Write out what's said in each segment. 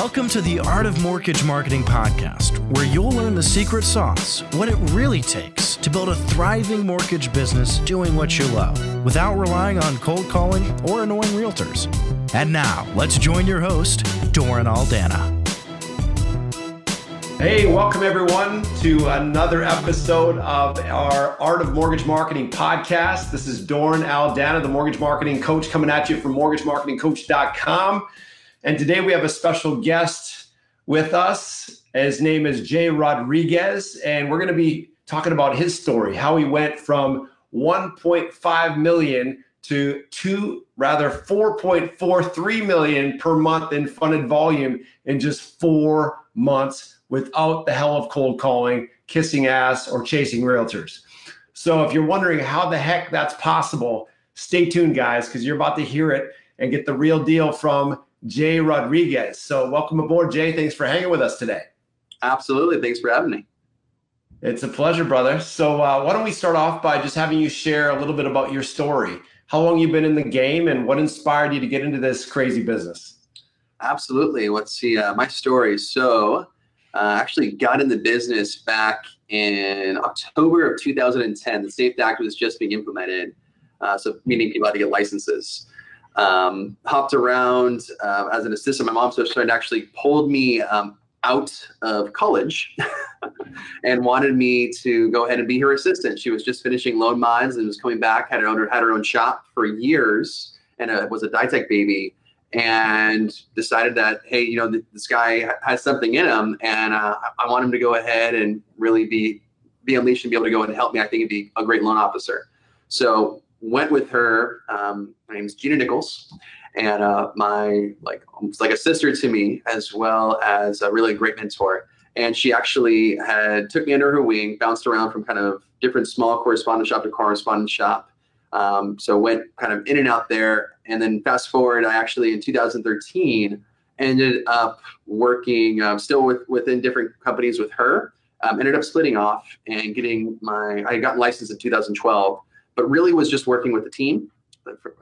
Welcome to the Art of Mortgage Marketing podcast, where you'll learn the secret sauce, what it really takes to build a thriving mortgage business doing what you love without relying on cold calling or annoying realtors. And now, let's join your host, Doran Aldana. Hey, welcome everyone to another episode of our Art of Mortgage Marketing podcast. This is Doran Aldana, the mortgage marketing coach, coming at you from mortgagemarketingcoach.com. And today we have a special guest with us. His name is Jay Rodriguez, and we're going to be talking about his story, how he went from 1.5 million to two, rather 4.43 million per month in funded volume in just four months without the hell of cold calling, kissing ass, or chasing realtors. So if you're wondering how the heck that's possible, stay tuned, guys, because you're about to hear it and get the real deal from Jay Rodriguez. So, welcome aboard, Jay. Thanks for hanging with us today. Absolutely. Thanks for having me. It's a pleasure, brother. So, uh, why don't we start off by just having you share a little bit about your story? How long you've been in the game, and what inspired you to get into this crazy business? Absolutely. Let's see uh, my story. So, uh, actually got in the business back in October of 2010. The SAFE Act was just being implemented, uh, so meaning people had to get licenses um, hopped around uh, as an assistant. My mom's best actually pulled me um, out of college and wanted me to go ahead and be her assistant. She was just finishing loan mods and was coming back, had her own, had her own shop for years, and a, was a Ditech baby. And decided that hey, you know, th- this guy has something in him, and uh, I want him to go ahead and really be be unleashed and be able to go and help me. I think he'd be a great loan officer. So went with her. Um, my name is Gina Nichols, and uh, my like like a sister to me, as well as a really great mentor. And she actually had took me under her wing, bounced around from kind of different small correspondent shop to correspondent shop. Um, so went kind of in and out there. And then fast forward, I actually in 2013 ended up working um, still with within different companies with her. Um, ended up splitting off and getting my I got licensed in 2012 but really was just working with the team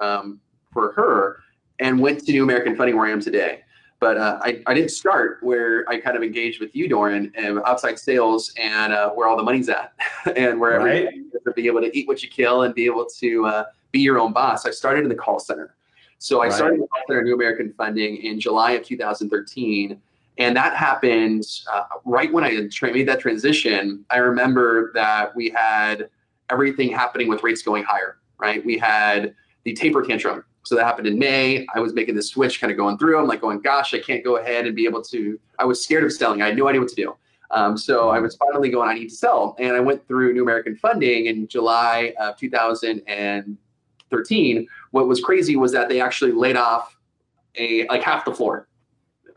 um, for her and went to New American Funding where I am today. But uh, I, I didn't start where I kind of engaged with you, Doran, and outside sales and uh, where all the money's at and where right. to be able to eat what you kill and be able to uh, be your own boss. I started in the call center. So I right. started the call center New American Funding in July of 2013. And that happened uh, right when I made that transition. I remember that we had everything happening with rates going higher, right? We had the taper tantrum. So that happened in May. I was making the switch kind of going through. I'm like going, gosh, I can't go ahead and be able to. I was scared of selling. I had no idea what to do. Um, so I was finally going, I need to sell. And I went through New American Funding in July of 2013. What was crazy was that they actually laid off a like half the floor,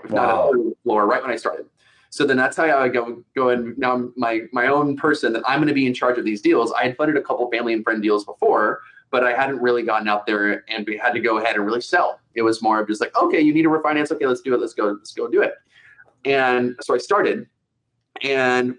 if wow. not a third the floor, right when I started. So then that's how I go go and now I'm my my own person that I'm going to be in charge of these deals. I had funded a couple family and friend deals before, but I hadn't really gotten out there and we had to go ahead and really sell. It was more of just like, okay, you need to refinance. Okay, let's do it. Let's go. Let's go do it. And so I started, and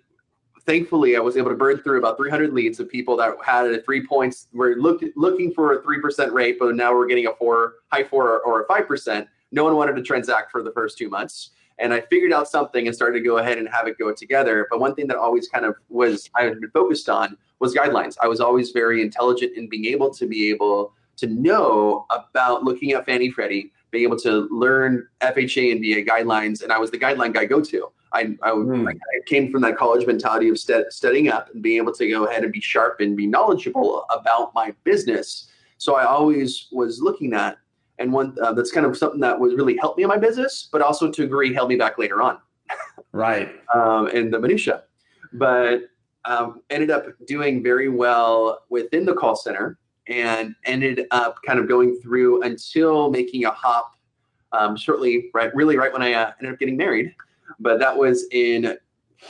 thankfully I was able to burn through about 300 leads of people that had a three points. We're look, looking for a three percent rate, but now we're getting a four, high four, or a five percent. No one wanted to transact for the first two months and I figured out something and started to go ahead and have it go together. But one thing that always kind of was I had been focused on was guidelines. I was always very intelligent in being able to be able to know about looking at Fannie Freddie, being able to learn FHA and VA guidelines, and I was the guideline guy go to. I, I, mm. I, came from that college mentality of st- studying up and being able to go ahead and be sharp and be knowledgeable about my business. So I always was looking at and one uh, that's kind of something that was really helped me in my business, but also to agree held me back later on. right. Um, in the minutia, but um, ended up doing very well within the call center and ended up kind of going through until making a hop um, shortly, right, really right when I uh, ended up getting married. But that was in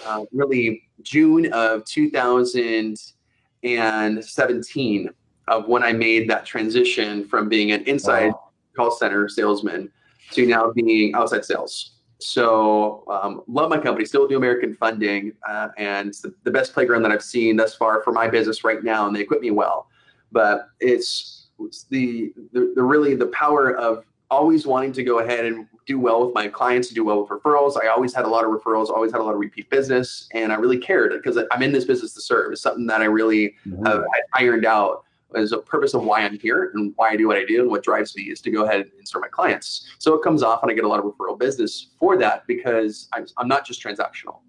uh, really June of 2017 of when I made that transition from being an inside wow call center salesman to now being outside sales. So um, love my company, still do American Funding, uh, and it's the, the, best playground that I've seen thus far for my business right now, and they equip me well. But it's, it's the, the, the really the power of always wanting to go ahead and do well with my clients and do well with referrals. I always had a lot of referrals, always had a lot of repeat business, and I really cared because I'm in this business to serve. It's something that I really mm-hmm. have ironed out as a purpose of why I'm here and why I do what I do and what drives me is to go ahead and serve my clients. So it comes off and I get a lot of referral business for that because I'm, I'm not just transactional.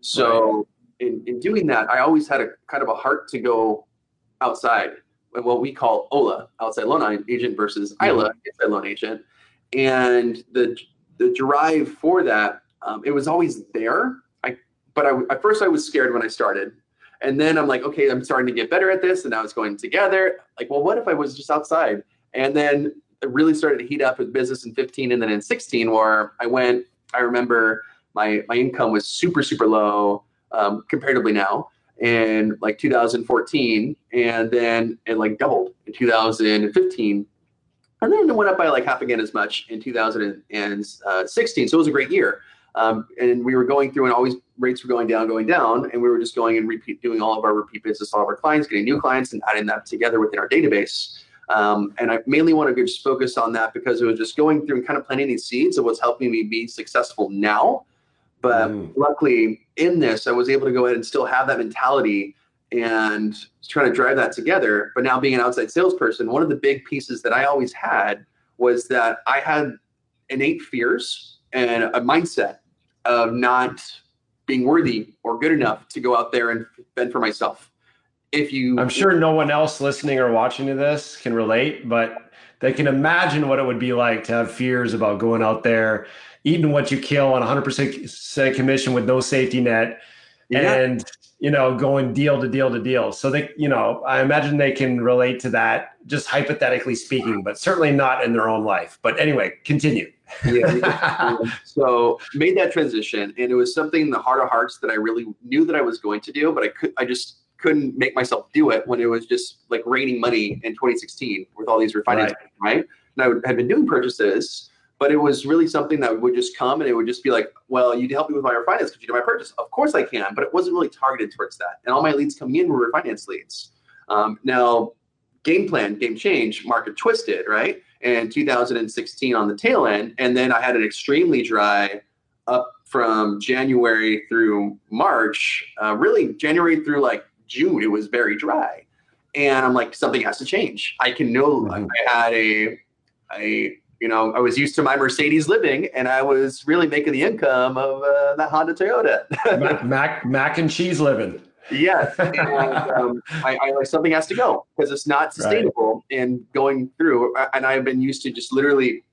So right. in, in doing that, I always had a kind of a heart to go outside what we call OLA, outside loan agent versus. ILA, inside loan agent. And the the drive for that, um, it was always there. I but I, at first I was scared when I started, and then I'm like, okay, I'm starting to get better at this, and now it's going together. Like, well, what if I was just outside? And then it really started to heat up with business in 15, and then in 16, where I went. I remember my my income was super super low um, comparatively now in like 2014 and then it like doubled in 2015 and then it went up by like half again as much in 2016 so it was a great year um, and we were going through and always rates were going down going down and we were just going and repeat doing all of our repeat business all of our clients getting new clients and adding that together within our database um, and I mainly want to just focus on that because it was just going through and kind of planting these seeds of what's helping me be successful now but mm. luckily, in this, I was able to go ahead and still have that mentality and trying to drive that together. But now, being an outside salesperson, one of the big pieces that I always had was that I had innate fears and a mindset of not being worthy or good enough to go out there and fend for myself. If you, I'm sure no one else listening or watching to this can relate, but they can imagine what it would be like to have fears about going out there eating what you kill on 100% commission with no safety net yeah. and you know going deal to deal to deal so they you know i imagine they can relate to that just hypothetically speaking but certainly not in their own life but anyway continue yeah so made that transition and it was something in the heart of hearts that i really knew that i was going to do but i could i just couldn't make myself do it when it was just like raining money in 2016 with all these refinancing right, right? and i had been doing purchases but it was really something that would just come and it would just be like, well, you can help me with my refinance because you do my purchase. Of course I can, but it wasn't really targeted towards that. And all my leads coming in were refinance leads. Um, now, game plan, game change, market twisted, right? And 2016 on the tail end. And then I had an extremely dry up from January through March, uh, really January through like June, it was very dry. And I'm like, something has to change. I can know mm-hmm. I had a, a you know, I was used to my Mercedes living, and I was really making the income of uh, that Honda Toyota. mac, mac, mac and cheese living. Yes, and, um, I, I, like something has to go because it's not sustainable. Right. And going through, and I've been used to just literally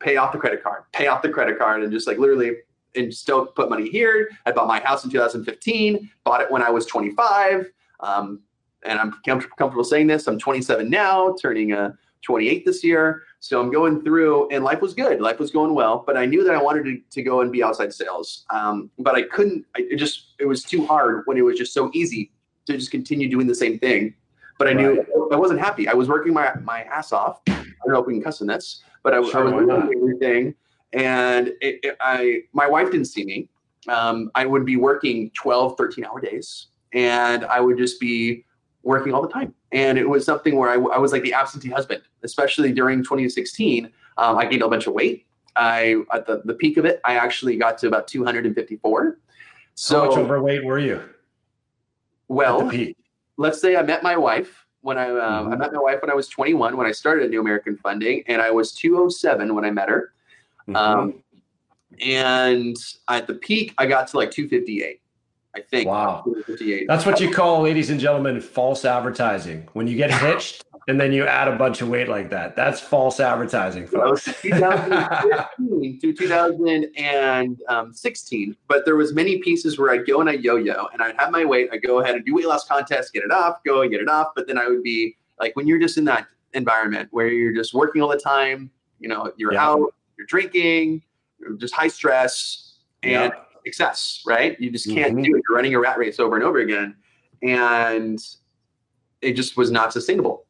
pay off the credit card, pay off the credit card, and just like literally and still put money here. I bought my house in 2015, bought it when I was 25. Um, and I'm comfortable saying this. I'm 27 now, turning a 28 this year. So I'm going through, and life was good. Life was going well, but I knew that I wanted to, to go and be outside sales. Um, but I couldn't. I, it just it was too hard when it was just so easy to just continue doing the same thing. But I right. knew I wasn't happy. I was working my my ass off. I don't know if we can cuss in this, but I, sure, I was doing everything, and it, it, I my wife didn't see me. Um, I would be working 12, 13 hour days, and I would just be working all the time. And it was something where I, I was like the absentee husband, especially during 2016. Um, I gained a bunch of weight. I at the, the peak of it, I actually got to about 254. So How much overweight were you? Well, let's say I met my wife when I um, mm-hmm. I met my wife when I was 21 when I started New American Funding, and I was 207 when I met her. Mm-hmm. Um, and at the peak, I got to like 258. I think. Wow. That's what you call, ladies and gentlemen, false advertising. When you get hitched and then you add a bunch of weight like that, that's false advertising, folks. 2015 to 2016, um, but there was many pieces where I'd go and I yo-yo and I'd have my weight. I'd go ahead and do weight loss contests, get it off, go and get it off. But then I would be like, when you're just in that environment where you're just working all the time, you know, you're yeah. out, you're drinking, you're just high stress, and yeah success, right? You just can't mm-hmm. do it. You're running a rat race over and over again. And it just was not sustainable.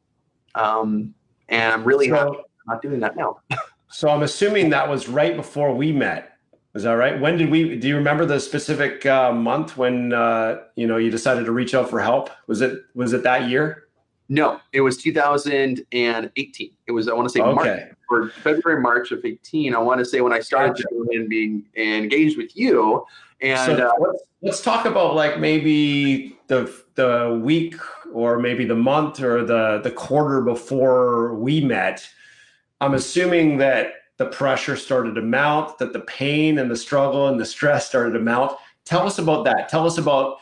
Um, and I'm really so, not doing that now. so I'm assuming that was right before we met. Is that right? When did we? Do you remember the specific uh, month when uh, you know you decided to reach out for help? Was it was it that year? No, it was 2018. It was I want to say Okay. March or February, March of 18. I want to say when I started Gotcha. and being engaged with you. And so uh, let's, let's talk about like maybe the the week or maybe the month or the the quarter before we met. I'm assuming that the pressure started to mount, that the pain and the struggle and the stress started to mount. Tell us about that. Tell us about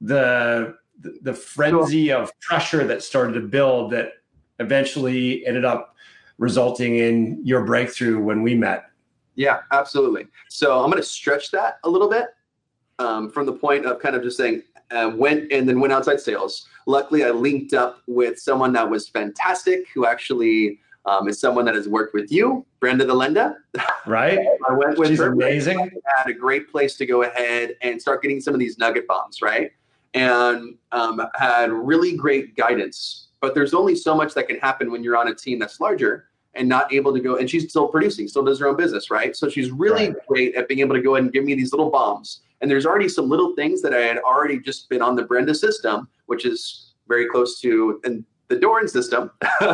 the the frenzy of pressure that started to build that eventually ended up resulting in your breakthrough when we met. Yeah, absolutely. So I'm going to stretch that a little bit um, from the point of kind of just saying uh, went and then went outside sales. Luckily, I linked up with someone that was fantastic, who actually um, is someone that has worked with you, Brenda Delenda. Right? I went with She's her. amazing. Had a great place to go ahead and start getting some of these nugget bombs, right? And um, had really great guidance. But there's only so much that can happen when you're on a team that's larger and not able to go. And she's still producing, still does her own business, right? So she's really Right. great at being able to go ahead and give me these little bombs. And there's already some little things that I had already just been on the Brenda system, which is very close to and the Doran system.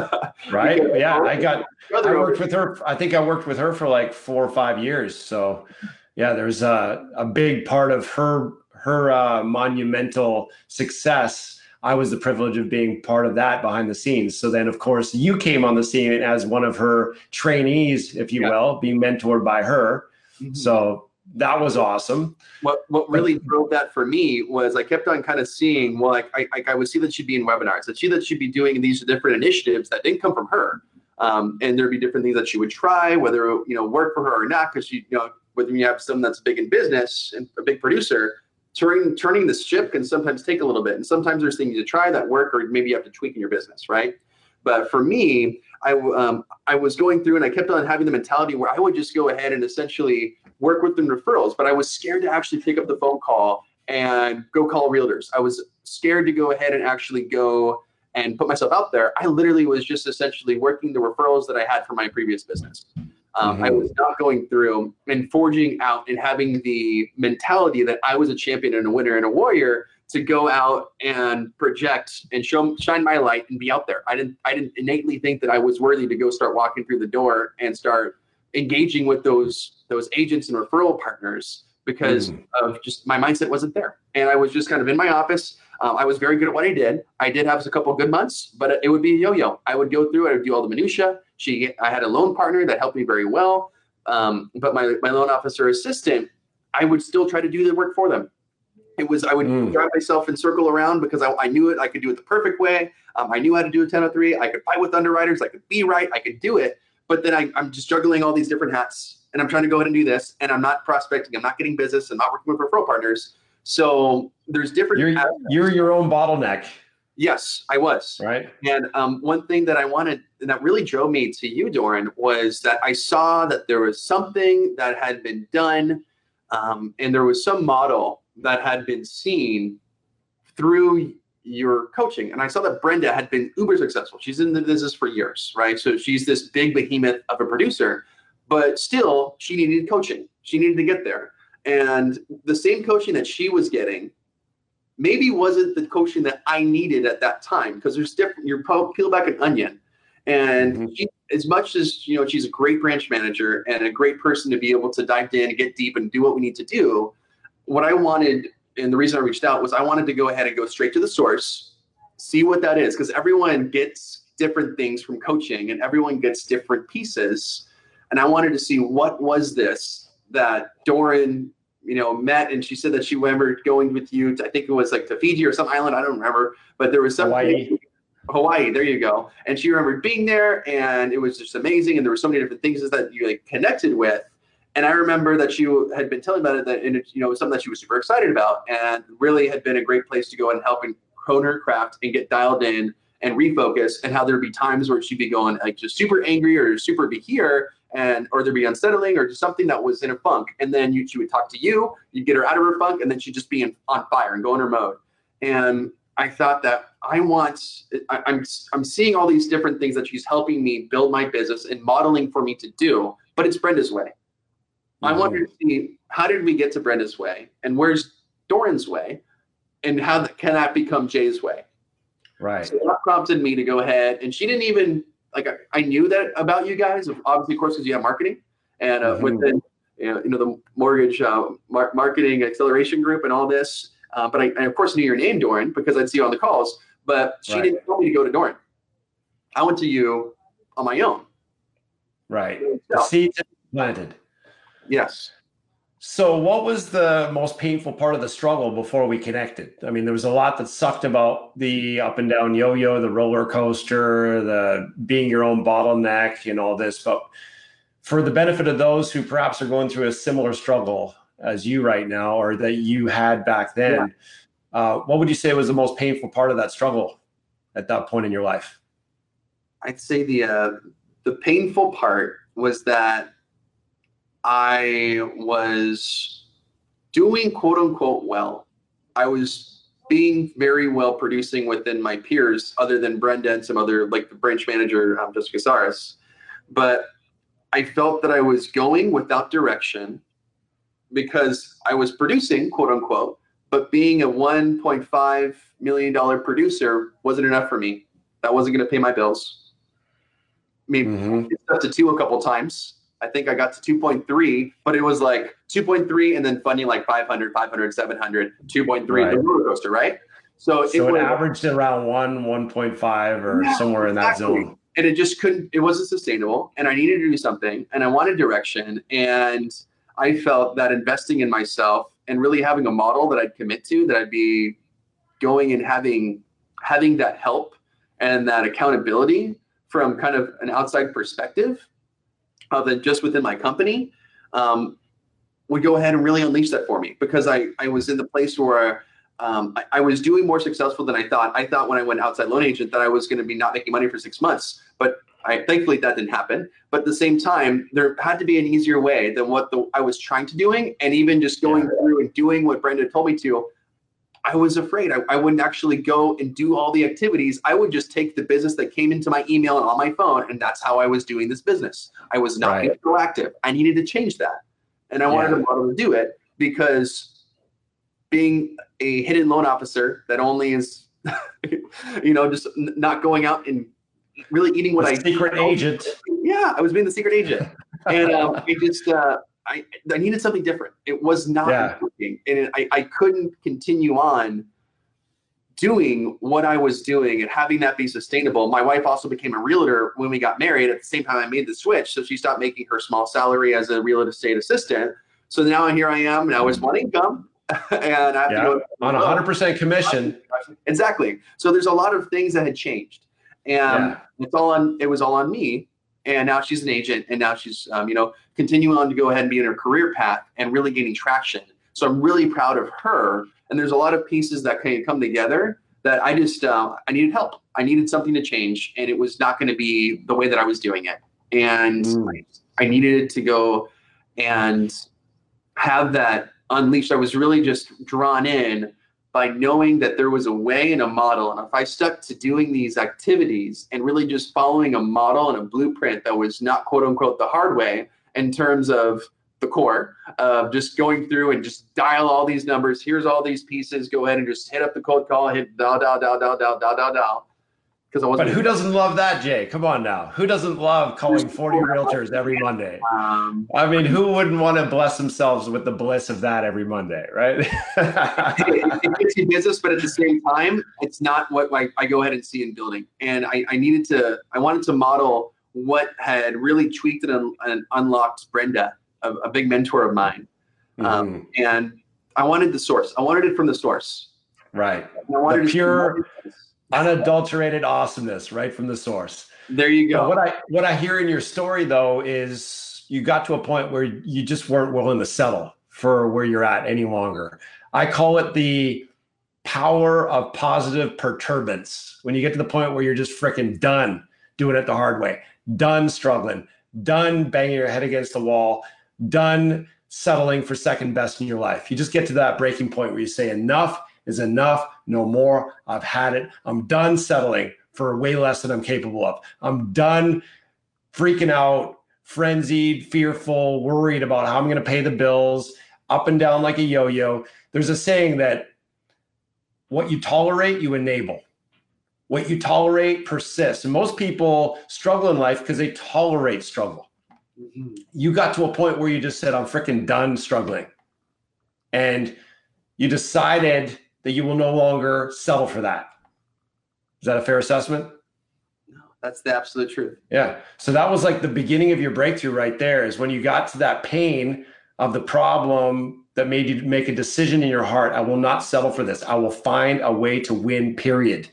Right? Yeah, I got I worked with her. I think I worked with her for like four or five years. So, yeah, there's a, a big part of her her uh, monumental success. I was the privilege of being part of that behind the scenes. So then, of course, you came on the scene as one of her trainees, if you Yeah. will, being mentored by her. Mhm. So that was awesome. what what really drove that for me was I kept on kind of seeing well like I, I, I would see that she'd be in webinars I'd see that she'd be doing these different initiatives that didn't come from her um, and there'd be different things that she would try whether it, you know work for her or not because she you know whether you have someone that's big in business and a big producer turning turning the ship can sometimes take a little bit and sometimes there's things you try that work or maybe you have to tweak in your business right but for me I, um, I was going through and I kept on having the mentality where I would just go ahead and essentially work with them referrals, but I was scared to actually pick up the phone call and go call realtors. I was scared to go ahead and actually go and put myself out there. I literally was just essentially working the referrals that I had from my previous business. Um, I Mhm. was not going through and forging out and having the mentality that I was a champion and a winner and a warrior to go out and project and show shine my light and be out there. I didn't I didn't innately think that I was worthy to go start walking through the door and start engaging with those those agents and referral partners because Mm. of just my mindset wasn't there. And I was just kind of in my office. Um, I was very good at what I did. I did have a couple of good months, but it would be a yo-yo. I would go through. I would do all the minutia. She, I had a loan partner that helped me very well. Um, but my my loan officer assistant, I would still try to do the work for them. It was I would Mm. drive myself and circle around because I, I knew it. I could do it the perfect way. Um, I knew how to do a 1003. I could fight with underwriters. I could be right. I could do it. But then I, I'm just juggling all these different hats, and I'm trying to go ahead and do this, and I'm not prospecting. I'm not getting business. I'm not working with referral partners. So there's different. You're you're your own bottleneck, yes, I was. right? And um, one thing that I wanted and that really drove me to you, Doran, was that I saw that there was something that had been done, um, and there was some model that had been seen through your coaching. And I saw that Brenda had been uber successful. She's in the business for years, right? So she's this big behemoth of a producer, but still, she needed coaching. She needed to get there. And the same coaching that she was getting maybe wasn't the coaching that I needed at that time because there's different. You're peel back an onion, and Mhm. she, as much as you know, she's a great branch manager and a great person to be able to dive in and get deep and do what we need to do. What I wanted, and the reason I reached out was I wanted to go ahead and go straight to the source, see what that is, because everyone gets different things from coaching and everyone gets different pieces, and I wanted to see what was this that Doran you know, met and she said that she remembered going with you to, I think it was like to Fiji or some island, I don't remember, but there was some Hawaii. Hawaii, there you go. And she remembered being there and it was just amazing. And there were so many different things that you like connected with. And I remember that she had been telling about it that, and it, you know, it was something that she was super excited about and really had been a great place to go and help and hone her craft and get dialed in and refocus and how there'd be times where she'd be going like just super angry or super be here and or there'd be unsettling or just something that was in a funk and then you, she would talk to you you'd get her out of her funk and then she'd just be in, on fire and go in her mode and i thought that i want I, i'm i'm seeing all these different things that she's helping me build my business and modeling for me to do but it's brenda's way i Mhm. wanted to see how did we get to brenda's way and where's doran's way and how can that become jay's way Right. So that prompted me to go ahead, and she didn't even like. I, I knew that about you guys, obviously, of course, because you have marketing, and uh, mm-hmm. within you know, you know the mortgage uh, mar- marketing acceleration group and all this. Uh, but I, I, of course knew your name, Doran, because I'd see you on the calls. But she right. didn't tell me to go to Doran. I went to you on my own. Right. The seeds planted. Yes. So, what was the most painful part of the struggle before we connected? I mean, there was a lot that sucked about the up and down yo yo, the roller coaster, the being your own bottleneck, and all this. But for the benefit of those who perhaps are going through a similar struggle as you right now, or that you had back then, yeah. uh, what would you say was the most painful part of that struggle at that point in your life? I'd say the uh, the painful part was that I was doing quote unquote well. I was being very well producing within my peers, other than Brenda and some other like the branch manager, um, Jessica Saris. But I felt that I was going without direction because I was producing quote unquote, but being a $1.5 million producer wasn't enough for me. That wasn't going to pay my bills. I mean, mm-hmm. it's up to two a couple times I think I got to 2.3, but it was like 2.3 and then funding like 500, 500, 700, 2.3, right. the roller coaster, right? So, so it, it averaged around one, 1.5 or yeah, somewhere in exactly. that zone. And it just couldn't, it wasn't sustainable. And I needed to do something and I wanted direction. And I felt that investing in myself and really having a model that I'd commit to, that I'd be going and having having that help and that accountability from kind of an outside perspective of it just within my company um, would go ahead and really unleash that for me because I, I was in the place where um, I, I, was doing more successful than I thought. I thought when I went outside loan agent that I was going to be not making money for six months, but I thankfully that didn't happen. But at the same time, there had to be an easier way than what the, I was trying to doing, and even just going yeah. through and doing what Brenda told me to. I was afraid I, I, wouldn't actually go and do all the activities. I would just take the business that came into my email and on my phone, and that's how I was doing this business. I was not right. proactive. I needed to change that, and I wanted a model to do it because being a hidden loan officer that only is, you know, just not going out and really eating what the I secret agent. Yeah, I was being the secret agent, and um, I just. Uh, I, I needed something different. It was not yeah. working. And it, I, I couldn't continue on doing what I was doing and having that be sustainable. My wife also became a realtor when we got married. At the same time, I made the switch. So she stopped making her small salary as a real estate assistant. So now here I am. Now it's mm. one income. and I have yeah, to go on 100% commission. Exactly. So there's a lot of things that had changed. And yeah. it's all on, it was all on me and now she's an agent and now she's um, you know continuing on to go ahead and be in her career path and really gaining traction. So i'm really proud of her and there's a lot of pieces that can come together that i just uh, i needed help. I needed something to change and it was not going to be the way that i was doing it. And mm. i needed to go and have that unleashed. I was really just drawn in by knowing that there was a way and a model. And if I stuck to doing these activities and really just following a model and a blueprint that was not quote unquote the hard way in terms of the core of just going through and just dial all these numbers. Here's all these pieces. Go ahead and just hit up the cold call, hit dial, dial, dial, dial, dial, dial, dial, because I wasn't. But who doesn't love that, Jay? Come on now. Who doesn't love calling 40 realtors every Monday? Um, I mean, who wouldn't want to bless themselves with the bliss of that every Monday, right? it, it gets you business, but at the same time, it's not what I, I go ahead and see in building. And I, I, needed to, I wanted to model what had really tweaked and, and unlocked Brenda, a, a, big mentor of mine. Mm-hmm. Um, and I wanted the source. I wanted it from the source. Right. I wanted the pure unadulterated awesomeness right from the source. There you go. What I what I hear in your story though is you got to a point where you just weren't willing to settle for where you're at any longer. I call it the power of positive perturbance. When you get to the point where you're just freaking done doing it the hard way, done struggling, done banging your head against the wall, done settling for second best in your life. You just get to that breaking point where you say enough is enough. No more. I've had it. I'm done settling for way less than I'm capable of. I'm done freaking out, frenzied, fearful, worried about how I'm going to pay the bills, up and down like a yo yo. There's a saying that what you tolerate, you enable. what you tolerate persists. And most people struggle in life because they tolerate struggle. Mm-hmm. You got to a point where you just said, I'm freaking done struggling. And you decided that you will no longer settle for that. Is that a fair assessment? No, that's the absolute truth. Yeah. So that was like the beginning of your breakthrough right there is when you got to that pain of the problem that made you make a decision in your heart. I will not settle for this. I will find a way to win, period.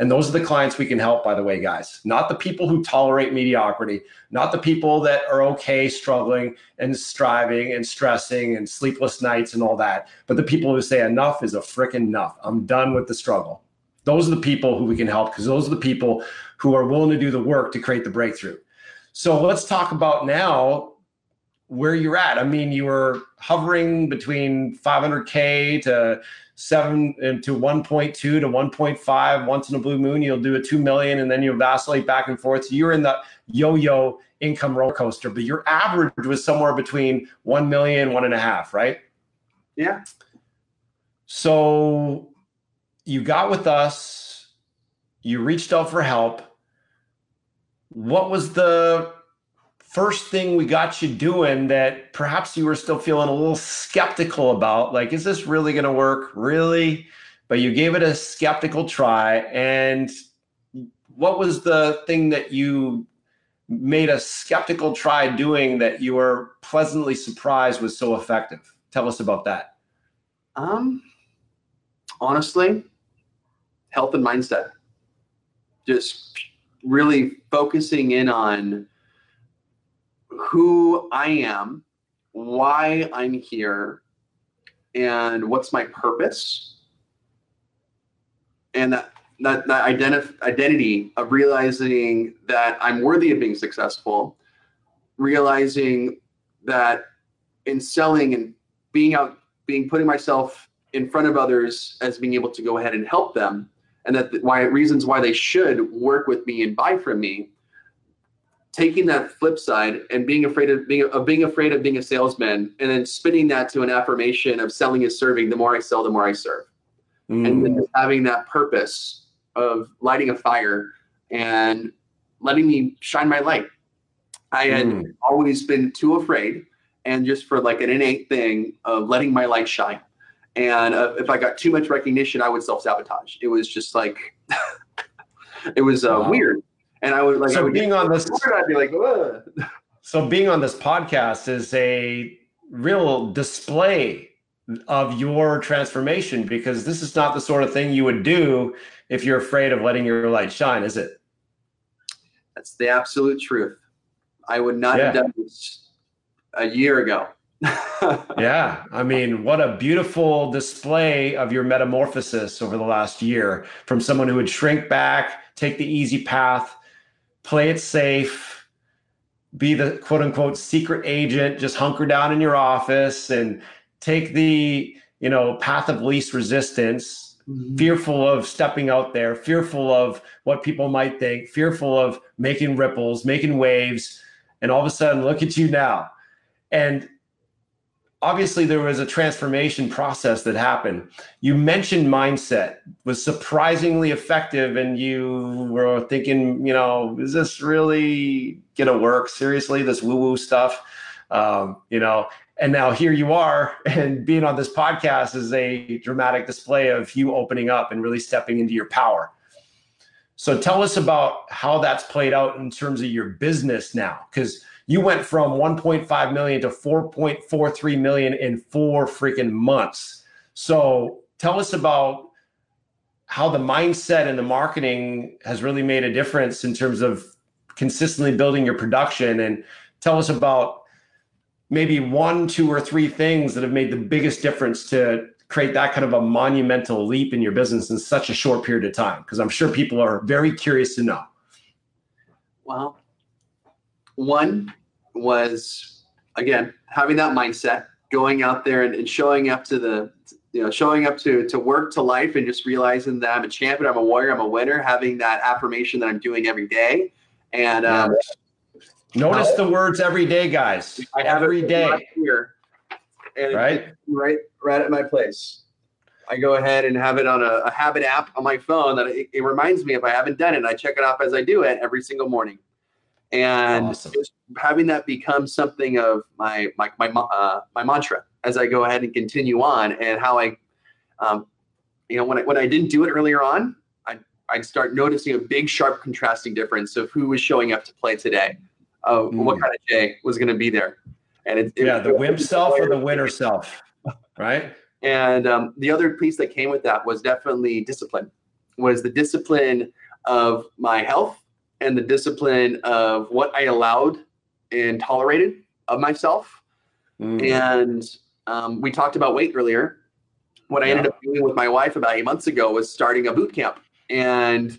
And those are the clients we can help, by the way, guys. Not the people who tolerate mediocrity, not the people that are okay struggling and striving and stressing and sleepless nights and all that, but the people who say enough is a freaking enough. I'm done with the struggle. Those are the people who we can help because those are the people who are willing to do the work to create the breakthrough. So let's talk about now where you're at. I mean, you were hovering between 500K to seven uh, to 1.2 to 1.5 once in a blue moon. You'll do a 2 million and then you vacillate back and forth. So you're in the yo-yo income roller coaster but your average was somewhere between 1 million one and a half right? Yeah. So you got with us you reached out for help. What was the first thing we got you doing that perhaps you were still feeling a little skeptical about like is this really going to work? Really? But you gave it a skeptical try and what was the thing that you made a skeptical try doing that you were pleasantly surprised was so effective? Tell us about that. Um honestly health and mindset. Just really focusing in on who I am, why I'm here, and what's my purpose. And that that, that identif- identity of realizing that I'm worthy of being successful, realizing that in selling and being out, being putting myself in front of others as being able to go ahead and help them, and that why reasons why they should work with me and buy from me taking that flip side and being afraid of being of being afraid of being a salesman and then spinning that to an affirmation of selling is serving the more i sell the more i serve mm. and then having that purpose of lighting a fire and letting me shine my light i had mm. always been too afraid and just for like an innate thing of letting my light shine and uh, if i got too much recognition i would self-sabotage it was just like it was uh, wow. weird and I would like so would being on this. I'd be like, Ugh. so being on this podcast is a real display of your transformation because this is not the sort of thing you would do if you're afraid of letting your light shine, is it? That's the absolute truth. I would not yeah. have done this a year ago. yeah. I mean, what a beautiful display of your metamorphosis over the last year from someone who would shrink back, take the easy path, play it safe, be the quote unquote secret agent, just hunker down in your office and take the, you know, path of least resistance, mm-hmm. fearful of stepping out there, fearful of what people might think, fearful of making ripples, making waves. And all of a sudden, look at you now. And obviously there was a transformation process that happened. You mentioned mindset was surprisingly effective and you were thinking you know is this really gonna work? Seriously this woo woo stuff? Um, you know and now here you are and being on this podcast is a dramatic display of you opening up and really stepping into your power. So tell us about how that's played out in terms of your business now because you went from 1.5 million to 4.43 million in four freaking months. So tell us about how the mindset and the marketing has really made a difference in terms of consistently building your production and tell us about maybe one, two, or three things that have made the biggest difference to create that kind of a monumental leap in your business in such a short period of time? Because I'm sure people are very curious to know. Well, one was again having that mindset, going out there and, and showing up to the you know showing up to to work to life and just realizing that I'm a champion, I'm a warrior, I'm a winner, having that affirmation that I'm doing every day. And um, notice the words every day, guys. I have every day here, and right, right, right at my place. I go ahead and have it on a, a habit app on my phone that it, it, reminds me if I haven't done it. I check it off as I do it every single morning, and awesome. Having that become something of my my my uh, my mantra as I go ahead and continue on, and how I, um, you know, when I when I didn't do it earlier on, I I'd start noticing a big, sharp, contrasting difference of who was showing up to play today, uh, mm. what kind of Jay was going to be there, and it, yeah, it, the wimp self or the winner self, right? And um, the other piece that came with that was definitely discipline, was the discipline of my health and the discipline of what I allowed and tolerated of myself. Mm. And um, we talked about weight earlier. What I ended up doing with my wife about eight months ago was starting a boot camp. And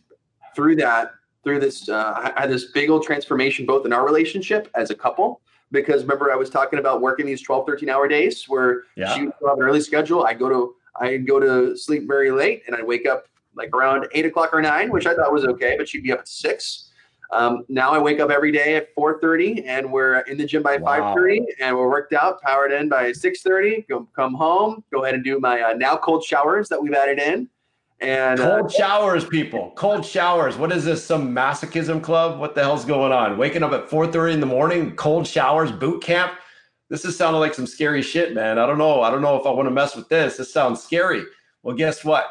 through that, through this, uh, I had this big old transformation both in our relationship as a couple because remember I was talking about working these 12, 13 hour days where yeah. she would have an early schedule. I go to I go to sleep very late and I wake up like around eight o'clock or nine, which I thought was okay, but she'd be up at six. Um, now I wake up every day at 4:30, and we're in the gym by wow. 5:30, and we're worked out, powered in by 6:30. Go come home, go ahead and do my uh, now cold showers that we've added in, and uh, cold uh, showers, people. Cold showers. What is this? Some masochism club? What the hell's going on? Waking up at 4:30 in the morning, cold showers, boot camp. This is sounding like some scary shit, man. I don't know. I don't know if I want to mess with this. This sounds scary. Well, guess what?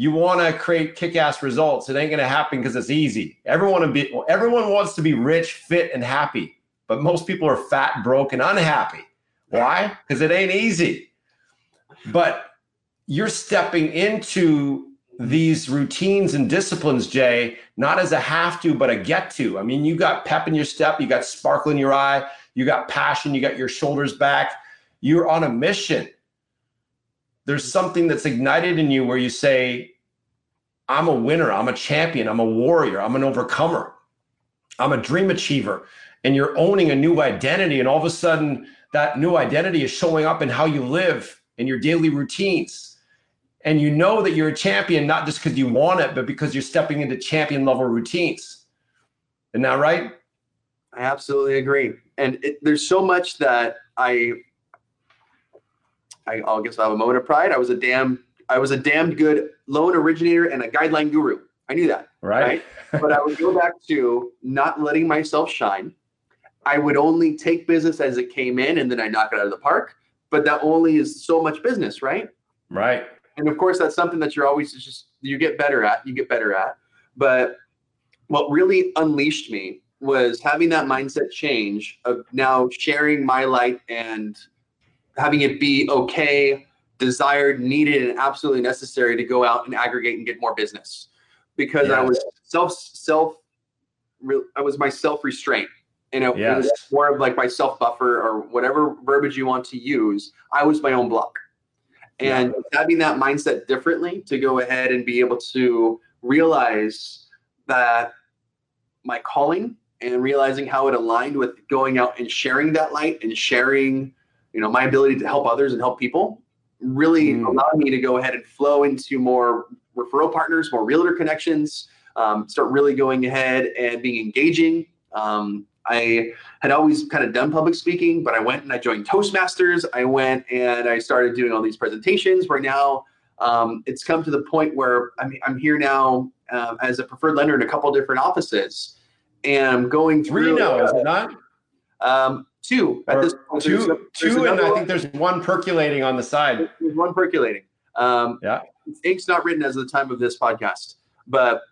You want to create kick-ass results. It ain't gonna happen because it's easy. Everyone be everyone wants to be rich, fit, and happy, but most people are fat, broke, and unhappy. Why? Because it ain't easy. But you're stepping into these routines and disciplines, Jay, not as a have to, but a get to. I mean, you got pep in your step, you got sparkle in your eye, you got passion, you got your shoulders back. You're on a mission. There's something that's ignited in you where you say, I'm a winner, I'm a champion, I'm a warrior, I'm an overcomer, I'm a dream achiever. And you're owning a new identity. And all of a sudden, that new identity is showing up in how you live in your daily routines and you know that you're a champion not just because you want it, but because you're stepping into champion level routines. Isn't that right? I absolutely agree. And it, there's so much that I, I, I guess I have a moment of pride. I was a damn, I was a damned good loan originator and a guideline guru. I knew that. Right. right? but I would go back to not letting myself shine. I would only take business as it came in and then I knock it out of the park. But that only is so much business, right? Right and of course that's something that you're always just you get better at you get better at but what really unleashed me was having that mindset change of now sharing my light and having it be okay desired needed and absolutely necessary to go out and aggregate and get more business because i was self self i was my self restraint and it, yes. it was more of like my self buffer or whatever verbiage you want to use i was my own block and yeah. having that mindset differently to go ahead and be able to realize that my calling and realizing how it aligned with going out and sharing that light and sharing you know my ability to help others and help people really mm. allowed me to go ahead and flow into more referral partners more realtor connections um, start really going ahead and being engaging um, I had always kind of done public speaking, but I went and I joined Toastmasters. I went and I started doing all these presentations. Where now um, it's come to the point where I'm, I'm here now uh, as a preferred lender in a couple different offices, and I'm going through. Three now, uh, is it not? Um, two at this point. Two, there's, there's two, and I think there's one percolating on the side. There's one percolating. Um, yeah, ink's not written as of the time of this podcast, but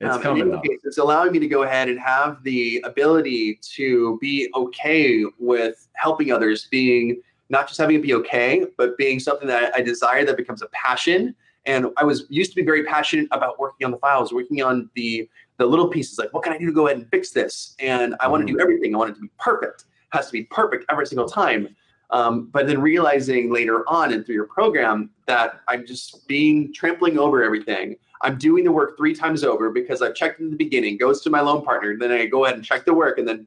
it's um, coming case, it's allowing me to go ahead and have the ability to be okay with helping others, being not just having it be okay, but being something that I desire that becomes a passion. And I was used to be very passionate about working on the files, working on the the little pieces, like what can I do to go ahead and fix this? And I mm want to do everything. I want it to be perfect. Has to be perfect every single time. Um, but then realizing later on and through your program that I'm just being trampling over everything I'm doing the work three times over because I've checked in the beginning, goes to my loan partner, then I go ahead and check the work, and then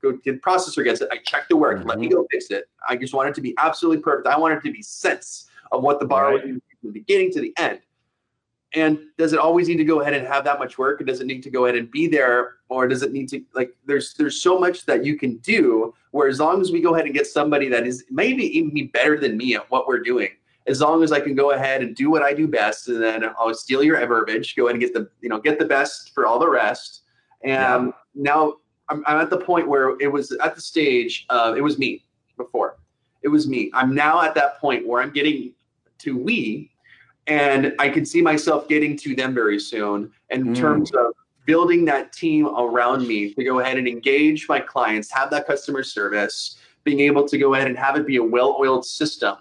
go the processor gets it. I check the work, mm-hmm. let me mm-hmm. go fix it. I just want it to be absolutely perfect. I want it to be sense of what the borrower right. from the beginning to the end. And does it always need to go ahead and have that much work? Or does it need to go ahead and be there? Or does it need to like there's there's so much that you can do where as long as we go ahead and get somebody that is maybe even be better than me at what we're doing, as long as I can go ahead and do what I do best, and then I'll steal your verbiage, go ahead and get the you know get the best for all the rest. And yeah. now I'm, I'm, at the point where it was at the stage of it was me before. It was me. I'm now at that point where I'm getting to we, and I can see myself getting to them very soon in mm. terms of building that team around me to go ahead and engage my clients, have that customer service, being able to go ahead and have it be a well-oiled system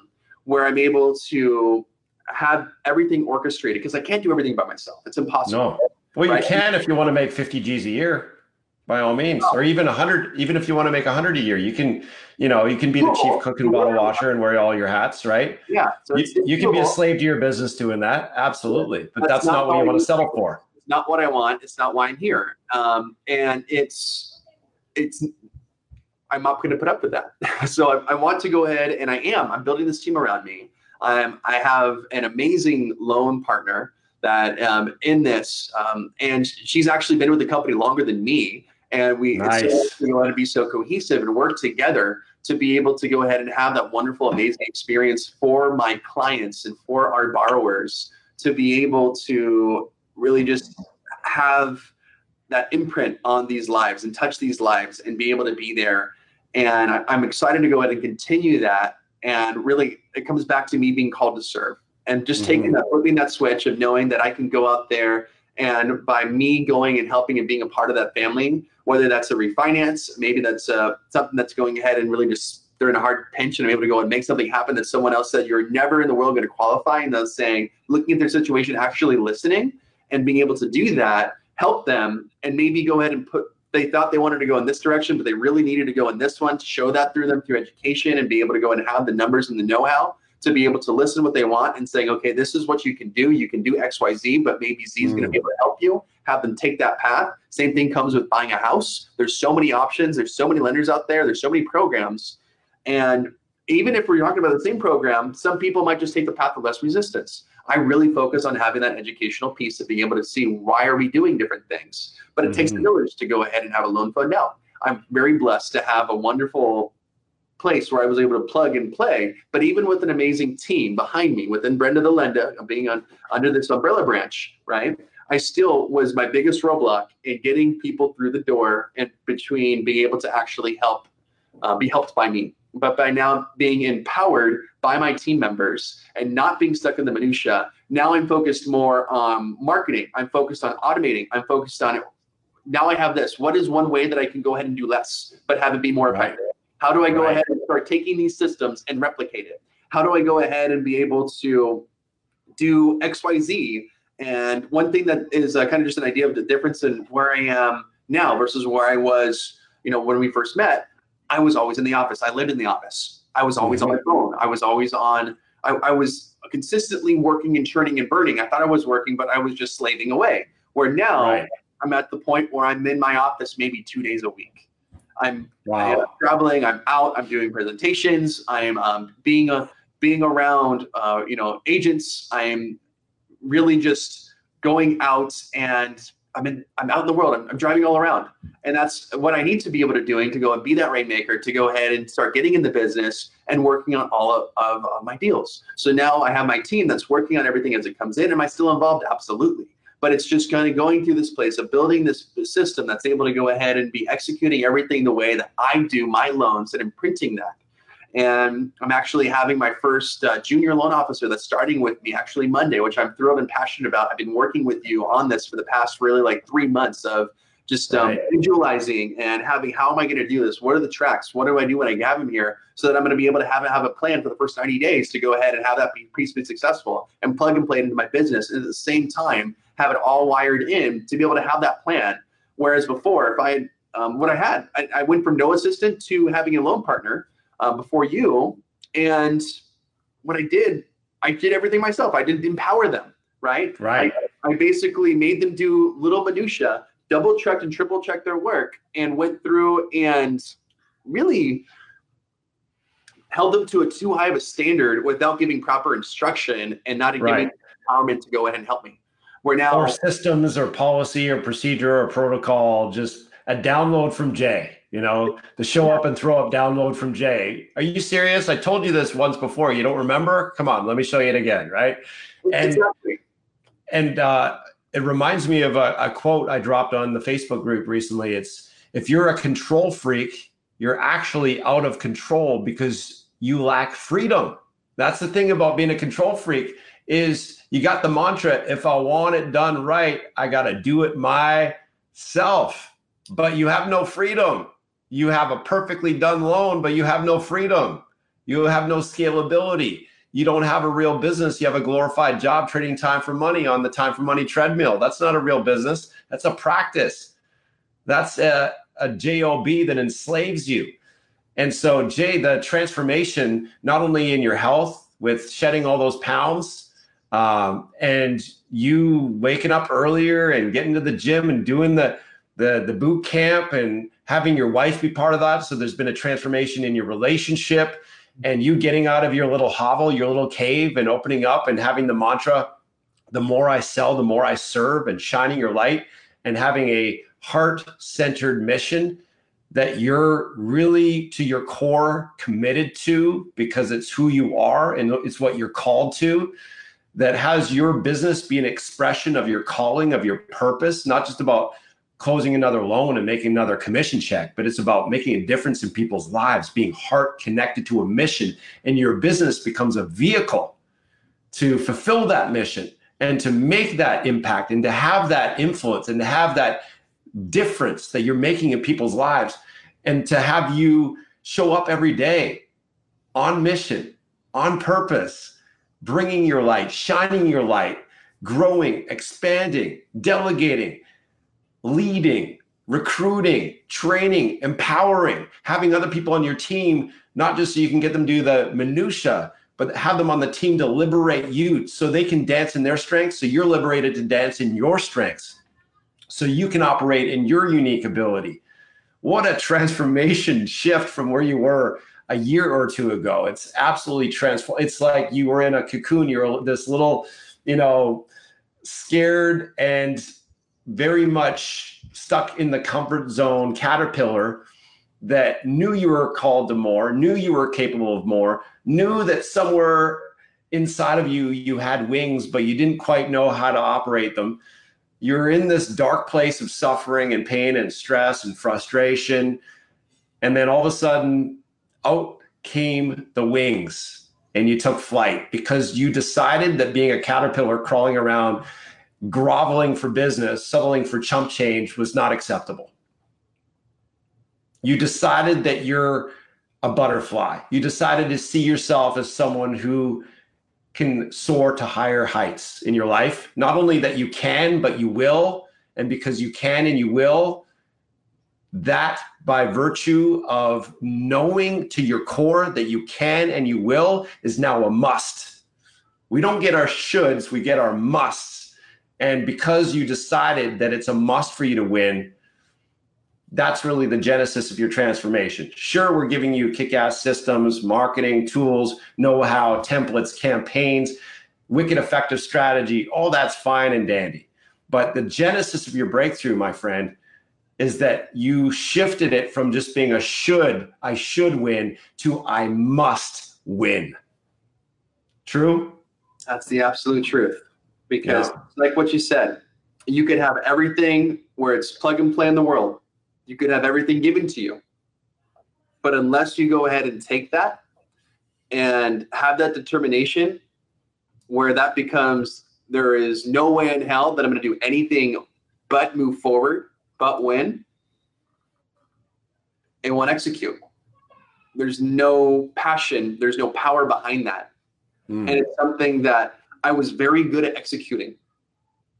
where I'm able to have everything orchestrated because I can't do everything by myself. It's impossible. No. Well, right? you can if you want to make 50 G's a year, by all means, or even a 100. Even if you want to make a 100 a year, you can, you know, you can be the chief cook and bottle washer and wear all your hats, right? Yeah. So you, you can be a slave to your business doing that, absolutely. But that's, that's not, not what you want to settle for. It's not what I want. It's not why I'm here. Um, and it's it's I'm not going to put up with that. so I, I, want to go ahead and I am. I'm building this team around me. Um, I have an amazing loan partner that um, in this, um, and she's actually been with the company longer than me. And we nice. want to be so cohesive and work together to be able to go ahead and have that wonderful, amazing experience for my clients and for our borrowers to be able to really just have that imprint on these lives and touch these lives and be able to be there and I, am excited to go ahead and continue that. And really, it comes back to me being called to serve and just mm-hmm. taking that, flipping that switch of knowing that I can go out there and by me going and helping and being a part of that family, whether that's a refinance, maybe that's uh, something that's going ahead and really just they're in a hard pinch and I'm able to go and make something happen that someone else said you're never in the world going to qualify. And they're saying, looking at their situation, actually listening and being able to do that, help them and maybe go ahead and put they thought they wanted to go in this direction, but they really needed to go in this one to show that through them through education and be able to go and have the numbers and the know-how to be able to listen to what they want and saying, okay, this is what you can do. You can do X, Y, Z, but maybe Z is mm. going to be able to help you. Have them take that path. Same thing comes with buying a house. There's so many options. There's so many lenders out there. There's so many programs. And even if we're talking about the same program, some people might just take the path of less resistance. I really focus on having that educational piece of being able to see why are we doing different things. But it mm-hmm. takes a village to go ahead and have a loan fund now. I'm very blessed to have a wonderful place where I was able to plug and play, but even with an amazing team behind me, within Brenda the Lenda, being on under this umbrella branch, right? I still was my biggest roadblock in getting people through the door and between being able to actually help, uh, be helped by me. But by now being empowered by my team members and not being stuck in the minutia now i'm focused more on marketing. I'm focused on automating. I'm focused on it now i have this. What is one way that i can go ahead and do less but have it be more right. effective? How do i go right. ahead and start taking these systems and replicate it? How do i go ahead and be able to do xyz and one thing that is uh, kind of just an idea of the difference in where i am now versus where i was you know when we first met I was always in the office. I lived in the office. I was always on my phone. I was always on. I, I was consistently working and churning and burning. I thought I was working, but I was just slaving away. Where now right. I'm at the point where I'm in my office maybe two days a week. I'm, wow. I'm traveling. I'm out. I'm doing presentations. I'm um, being a being around uh, you know agents. I'm really just going out and I'm in, I'm out in the world. I'm, I'm, driving all around, and that's what I need to be able to doing to go and be that rainmaker to go ahead and start getting in the business and working on all of, of, of my deals. So now I have my team that's working on everything as it comes in. Am I still involved? Absolutely. But it's just kind of going through this place of building this system that's able to go ahead and be executing everything the way that I do my loans and imprinting that and I'm actually having my first uh, junior loan officer that's starting with me actually Monday, which I'm thrilled and passionate about. I've been working with you on this for the past really like three months of just um, right. visualizing and having how am I going to do this? What are the tracks? What do I do when I have him here so that I'm going to be able to have have a plan for the first 90 days to go ahead and have that piece be successful and plug and play it into my business and at the same time have it all wired in to be able to have that plan. Whereas before, if I had um, what I had, I, I went from no assistant to having a loan partner uh, before you. And what I did, I did everything myself. I didn't empower them, right? Right. I, I basically made them do little minutia, double checked and triple checked their work, and went through and really held them to a too high of a standard without giving proper instruction and not right. giving empowerment to go ahead and help me. Where now or systems or policy or procedure or protocol just a download from Jay. You know, the show up and throw up download from Jay. Are you serious? I told you this once before. You don't remember? Come on, let me show you it again, right? And exactly. and uh, it reminds me of a, a quote I dropped on the Facebook group recently. It's if you're a control freak, you're actually out of control because you lack freedom. That's the thing about being a control freak is you got the mantra if I want it done right, I got to do it myself. But you have no freedom you have a perfectly done loan, but you have no freedom. You have no scalability. You don't have a real business. You have a glorified job trading time for money on the time for money treadmill. That's not a real business. That's a practice. That's a, a job that enslaves you. And so, Jay, the transformation, not only in your health with shedding all those pounds um, and you waking up earlier and getting to the gym and doing the, the, the boot camp and having your wife be part of that. So there's been a transformation in your relationship and you getting out of your little hovel, your little cave, and opening up and having the mantra the more I sell, the more I serve, and shining your light and having a heart centered mission that you're really to your core committed to because it's who you are and it's what you're called to. That has your business be an expression of your calling, of your purpose, not just about closing another loan and making another commission check, but it's about making a difference in people's lives, being heart connected to a mission. And your business becomes a vehicle to fulfill that mission and to make that impact and to have that influence and to have that difference that you're making in people's lives and to have you show up every day on mission, on purpose, bringing your light, shining your light, growing, expanding, delegating leading, recruiting, training, empowering, having other people on your team, not just so you can get them do the minutia, but have them on the team to liberate you so they can dance in their strengths. So you're liberated to dance in your strengths. So you can operate in your unique ability. What a transformation shift from where you were a year or two ago. It's absolutely transformed. It's like you were in a cocoon. You're this little, you know, scared and very much stuck in the comfort zone caterpillar that knew you were called to more, knew you were capable of more, knew that somewhere inside of you you had wings, but you didn't quite know how to operate them. You're in this dark place of suffering and pain and stress and frustration. And then all of a sudden, out came the wings and you took flight because you decided that being a caterpillar crawling around groveling for business, settling for chump change was not acceptable. You decided that you're a butterfly. You decided to see yourself as someone who can soar to higher heights in your life. Not only that you can, but you will. And because you can and you will, that by virtue of knowing to your core that you can and you will is now a must. We don't get our shoulds, we get our musts and because you decided that it's a must for you to win, that's really the genesis of your transformation. Sure, we're giving you kick ass systems, marketing tools, know how, templates, campaigns, wicked effective strategy. All that's fine and dandy. But the genesis of your breakthrough, my friend, is that you shifted it from just being a should, I should win, to I must win. True? That's the absolute truth because yeah. like what you said you could have everything where it's plug and play in the world you could have everything given to you but unless you go ahead and take that and have that determination where that becomes there is no way in hell that i'm going to do anything but move forward but win and won't execute there's no passion there's no power behind that mm. and it's something that I was very good at executing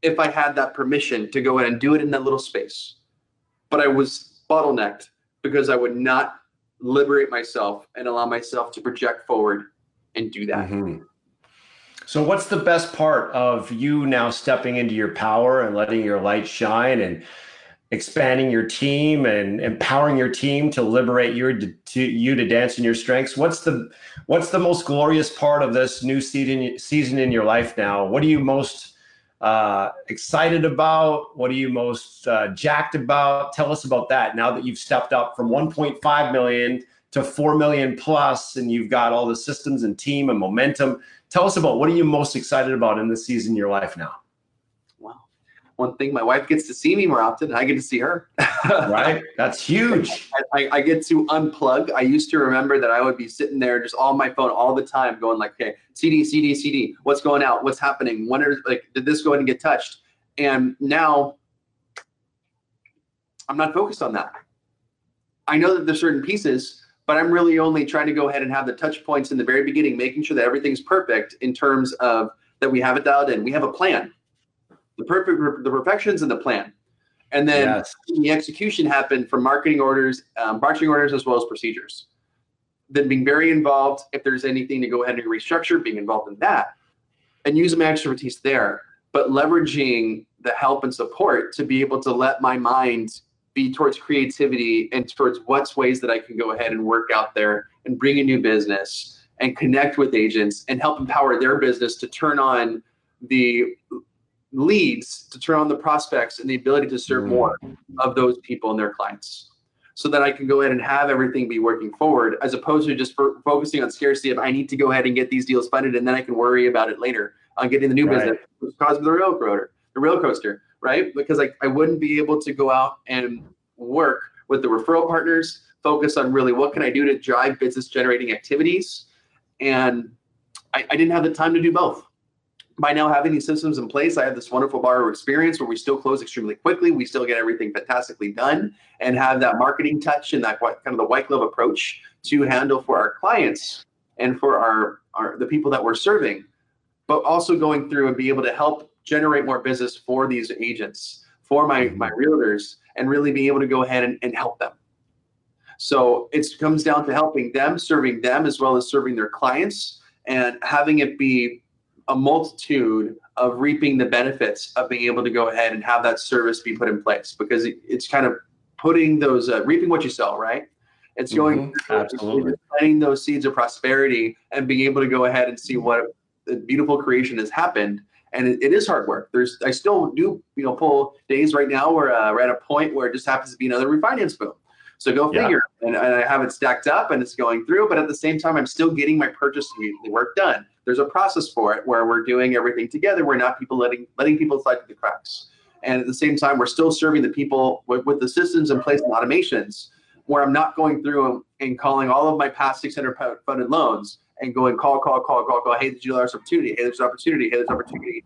if I had that permission to go in and do it in that little space. But I was bottlenecked because I would not liberate myself and allow myself to project forward and do that. Mm-hmm. So, what's the best part of you now stepping into your power and letting your light shine and expanding your team and empowering your team to liberate your to you to dance in your strengths what's the what's the most glorious part of this new season season in your life now what are you most uh, excited about? What are you most uh, jacked about? Tell us about that now that you've stepped up from 1.5 million to 4 million plus and you've got all the systems and team and momentum. Tell us about what are you most excited about in this season in your life now? One thing my wife gets to see me more often and i get to see her. Right? That's huge. I, I, get to unplug. I used to remember that i would be sitting there just on my phone all the time going like okay cd cd cd what's going out? What's happening? When are like did this go ahead and get touched? And now i'm not focused on that. I know that there's certain pieces but i'm really only trying to go ahead and have the touch points in the very beginning making sure that everything's perfect in terms of that we have it dialed in. We have a plan the perfect the perfections in the plan and then yes. the execution happened from marketing orders um, marketing orders as well as procedures then being very involved if there's anything to go ahead and restructure being involved in that and using my expertise there but leveraging the help and support to be able to let my mind be towards creativity and towards what's ways that i can go ahead and work out there and bring a new business and connect with agents and help empower their business to turn on the leads to turn on the prospects and the ability to serve more mm. of those people and their clients so that I can go ahead and have everything be working forward as opposed to just focusing on scarcity of I need to go ahead and get these deals funded and then I can worry about it later on getting the new right. business, which caused the rail coaster, the rail coaster, right? Because I, I wouldn't be able to go out and work with the referral partners, focus on really what can I do to drive business generating activities. And I, I didn't have the time to do both by now having these systems in place, I have this wonderful borrower experience where we still close extremely quickly. We still get everything fantastically done and have that marketing touch and that kind of the white glove approach to handle for our clients and for our, our the people that we're serving, but also going through and be able to help generate more business for these agents, for my, mm-hmm. my realtors, and really be able to go ahead and, and help them. So it comes down to helping them, serving them, as well as serving their clients, and having it be a multitude of reaping the benefits of being able to go ahead and have that service be put in place because it, it's kind of putting those uh, reaping what you sell right? It's going mm-hmm. absolutely. planting those seeds of prosperity and being able to go ahead and see what the beautiful creation has happened. And it, it is hard work. There's i still do you know pull days right now where uh, we're at a point where it just happens to be another refinance boom so go figure yeah. and, and i have it stacked up and it's going through but at the same time i'm still getting my purchase work done there's a process for it where we're doing everything together. We're not people letting letting people slide through the cracks. And at the same time, we're still serving the people with, with the systems in place and automations where I'm not going through and calling all of my past 600 funded loans and going call, call, call, call, call. Hey, did you this opportunity? Hey, there's an opportunity. Hey, there's an opportunity.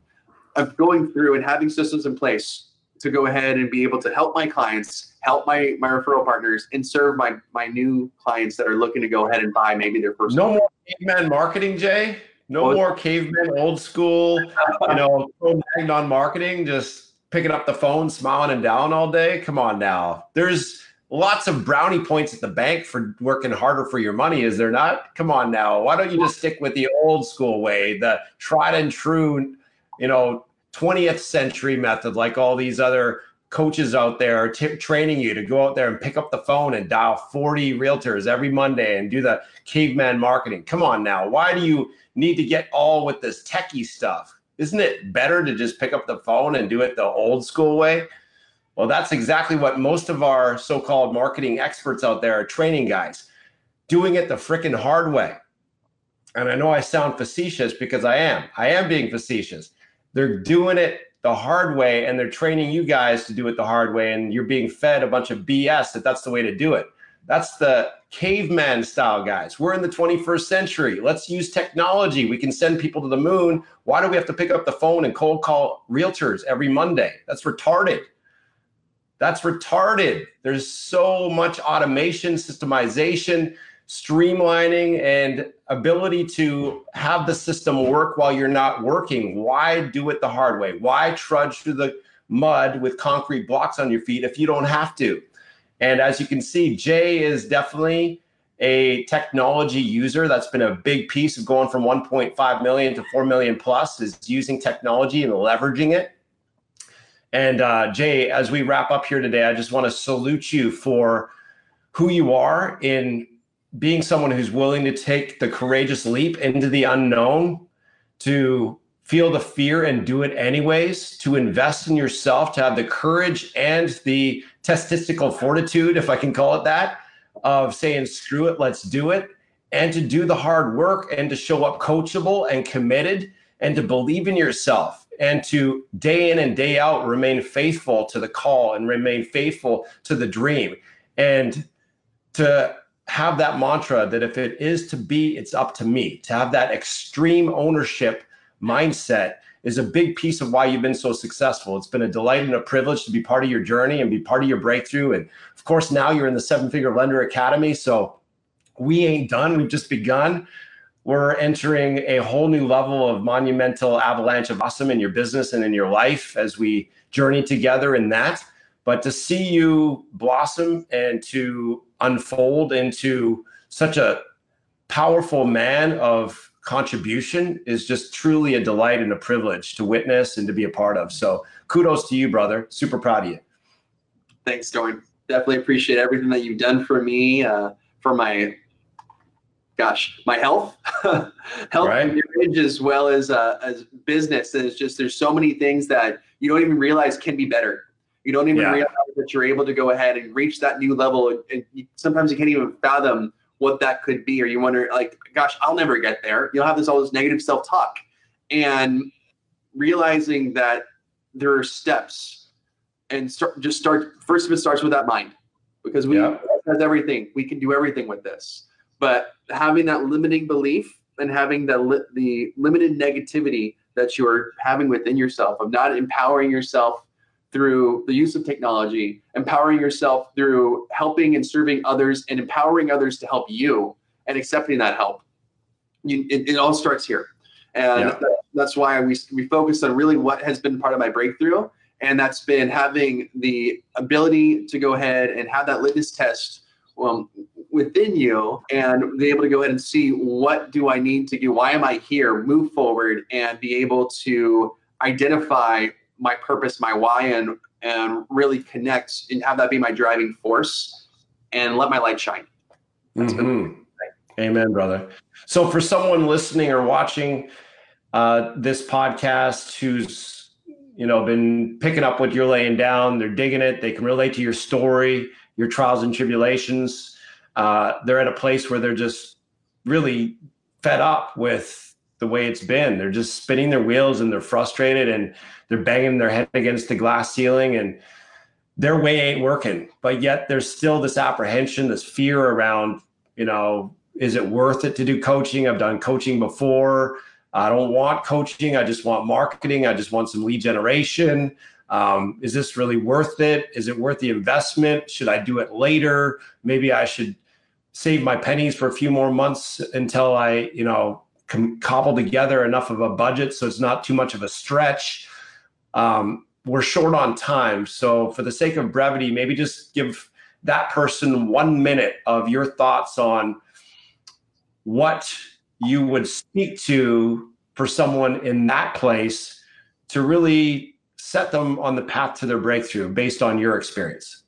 I'm going through and having systems in place to go ahead and be able to help my clients, help my my referral partners, and serve my my new clients that are looking to go ahead and buy maybe their first. No more caveman marketing, Jay. No more caveman, old school, you know, on marketing, just picking up the phone, smiling and down all day. Come on now. There's lots of brownie points at the bank for working harder for your money, is there not? Come on now. Why don't you just stick with the old school way, the tried and true, you know, 20th century method, like all these other coaches out there are t- training you to go out there and pick up the phone and dial 40 realtors every Monday and do the caveman marketing. Come on now. Why do you need to get all with this techie stuff? Isn't it better to just pick up the phone and do it the old school way? Well, that's exactly what most of our so called marketing experts out there are training guys, doing it the freaking hard way. And I know I sound facetious because I am. I am being facetious. They're doing it the hard way and they're training you guys to do it the hard way and you're being fed a bunch of BS that that's the way to do it. That's the caveman style guys. We're in the 21st century. Let's use technology. We can send people to the moon. Why do we have to pick up the phone and cold call realtors every Monday? That's retarded. That's retarded. There's so much automation, systemization, streamlining and ability to have the system work while you're not working. Why do it the hard way? Why trudge through the mud with concrete blocks on your feet if you don't have to? And as you can see, Jay is definitely a technology user. That's been a big piece of going from 1.5 million to 4 million plus is using technology and leveraging it. And uh, Jay, as we wrap up here today, I just want to salute you for who you are in being someone who's willing to take the courageous leap into the unknown to feel the fear and do it anyways, to invest in yourself, to have the courage and the testistical fortitude, if I can call it that, of saying, screw it, let's do it, and to do the hard work and to show up coachable and committed and to believe in yourself and to day in and day out remain faithful to the call and remain faithful to the dream. And to have that mantra that if it is to be it's up to me to have that extreme ownership mindset is a big piece of why you've been so successful. It's been a delight and a privilege to be part of your journey and be part of your breakthrough. And of course, now you're in the Seven Figure Lender Academy. So we ain't done, we've just begun. We're entering a whole new level of monumental avalanche of awesome in your business and in your life as we journey together in that. But to see you blossom and to unfold into such a powerful man of contribution is just truly a delight and a privilege to witness and to be a part of. So kudos to you, brother. Super proud of you. Thanks, Doran. Definitely appreciate everything that you've done for me, uh, for my, gosh, my health, health right. marriage, as well as uh, as business. And it's just there's so many things that you don't even realize can be better. You don't even yeah. realize that you're able to go ahead and reach that new level. And you, sometimes you can't even fathom what that could be, or you wonder, like, gosh, I'll never get there. You'll have this all this negative self talk, and realizing that there are steps, and start just start. First of it starts with that mind, because we yeah. has everything. We can do everything with this, but having that limiting belief and having the li- the limited negativity that you're having within yourself of not empowering yourself through the use of technology, empowering yourself through helping and serving others, and empowering others to help you and accepting that help. You, it, it, all starts here. And yeah. that, that's why we, we focus on really what has been part of my breakthrough. And that's been having the ability to go ahead and have that litmus test um, within you and be able to go ahead and see what do I need to do? Why am I here? Move forward and be able to identify my purpose, my why, and and really connect and have that be my driving force and let my light shine. Mm-hmm. Amen, brother. So for someone listening or watching uh, this podcast who's you know been picking up what you're laying down, they're digging it, they can relate to your story, your trials and tribulations. Uh, they're at a place where they're just really fed up with the way it's been. They're just spinning their wheels and they're frustrated and they're banging their head against the glass ceiling and their way ain't working. But yet there's still this apprehension, this fear around, you know, is it worth it to do coaching? I've done coaching before. I don't want coaching. I just want marketing. I just want some lead generation. Um, is this really worth it? Is it worth the investment? Should I do it later? Maybe I should save my pennies for a few more months until I, you know, com- cobble together enough of a budget so it's not too much of a stretch. Um, we're short on time. So, for the sake of brevity, maybe just give that person one minute of your thoughts on what you would speak to for someone in that place to really set them on the path to their breakthrough based on your experience.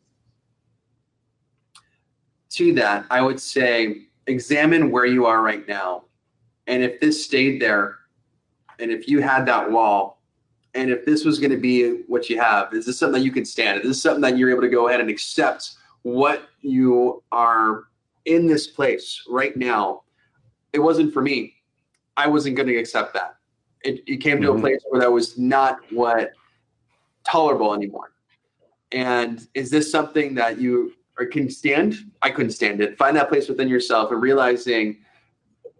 To that, I would say examine where you are right now and if this stayed there, and if you had that wall, and if this was going to be what you have, is this something that you can stand? Is this something that you're able to go ahead and accept what you are in this place right now? It wasn't for me. I wasn't going to accept that. It, it came to mm-hmm. a place where that was not what tolerable anymore. And is this something that you or can stand? I couldn't stand it. Find that place within yourself and realizing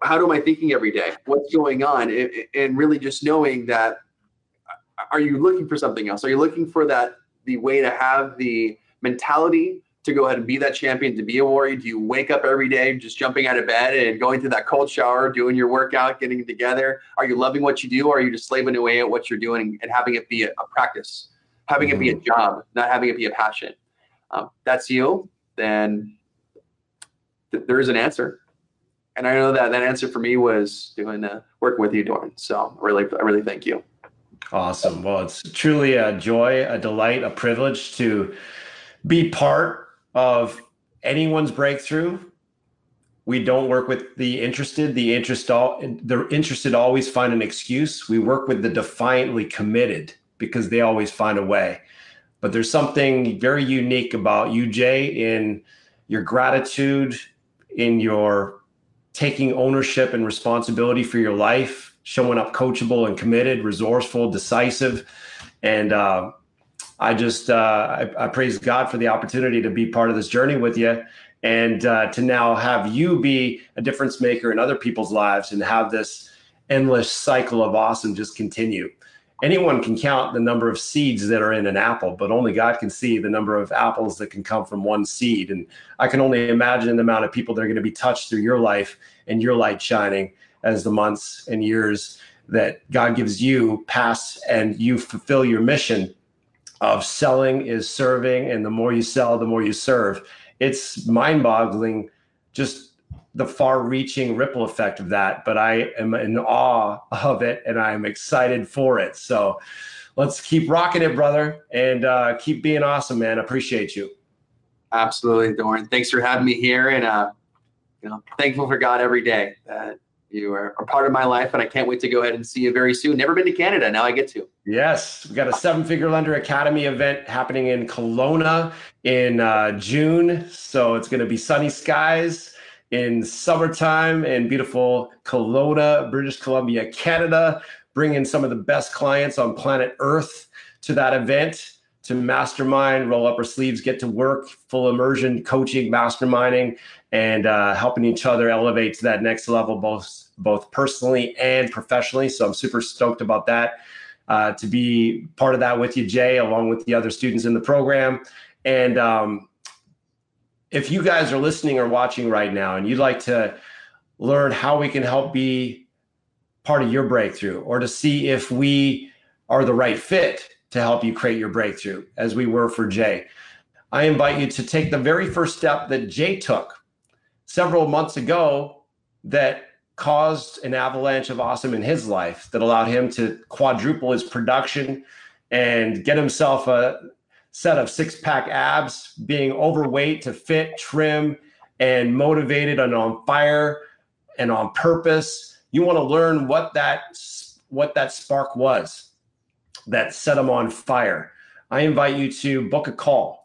how am I thinking every day? What's going on? And really just knowing that are you looking for something else? Are you looking for that the way to have the mentality to go ahead and be that champion, to be a warrior? Do you wake up every day just jumping out of bed and going through that cold shower, doing your workout, getting together? Are you loving what you do, or are you just slaving away at what you're doing and having it be a, practice, having it be a mm-hmm. job, not having it be a passion? Um, that's you. Then th- there is an answer and I know that that answer for me was doing uh, working with you, Doran. So really, I really thank you. Awesome. Well, it's truly a joy, a delight, a privilege to be part of anyone's breakthrough. We don't work with the interested. The interest all the interested always find an excuse. We work with the defiantly committed because they always find a way. But there's something very unique about you, Jay, in your gratitude, in your taking ownership and responsibility for your life, showing up coachable and committed, resourceful, decisive. And uh, I just uh, I, I, praise God for the opportunity to be part of this journey with you, and uh, to now have you be a difference maker in other people's lives, and have this endless cycle of awesome just continue. Anyone can count the number of seeds that are in an apple, but only God can see the number of apples that can come from one seed. And I can only imagine the amount of people that are going to be touched through your life and your light shining as the months and years that God gives you pass and you fulfill your mission of selling is serving. And the more you sell, the more you serve. It's mind boggling just the far reaching ripple effect of that. But I am in awe of it and I'm excited for it. So let's keep rocking it, brother, and uh, keep being awesome, man. Appreciate you. Absolutely, Doran. Thanks for having me here. And, uh, you know, thankful for God every day that you are a part of my life, and I can't wait to go ahead and see you very soon. Never been to Canada, now I get to. Yes, we got a Seven Figure Lender Academy event happening in Kelowna in uh, June, so it's going to be sunny skies in summertime in beautiful Kelowna, British Columbia, Canada. Bringing some of the best clients on planet Earth to that event to mastermind, roll up our sleeves, get to work, full immersion coaching, masterminding, and uh, helping each other elevate to that next level, both both personally and professionally. So I'm super stoked about that. Uh, to be part of that with you, Jay, along with the other students in the program. And um, if you guys are listening or watching right now, and you'd like to learn how we can help be part of your breakthrough, or to see if we are the right fit to help you create your breakthrough, as we were for Jay, I invite you to take the very first step that Jay took several months ago that caused an avalanche of awesome in his life that allowed him to quadruple his production and get himself a set of six pack abs, being overweight to fit, trim, and motivated and on fire and on purpose. You want to learn what that what that spark was that set them on fire. I invite you to book a call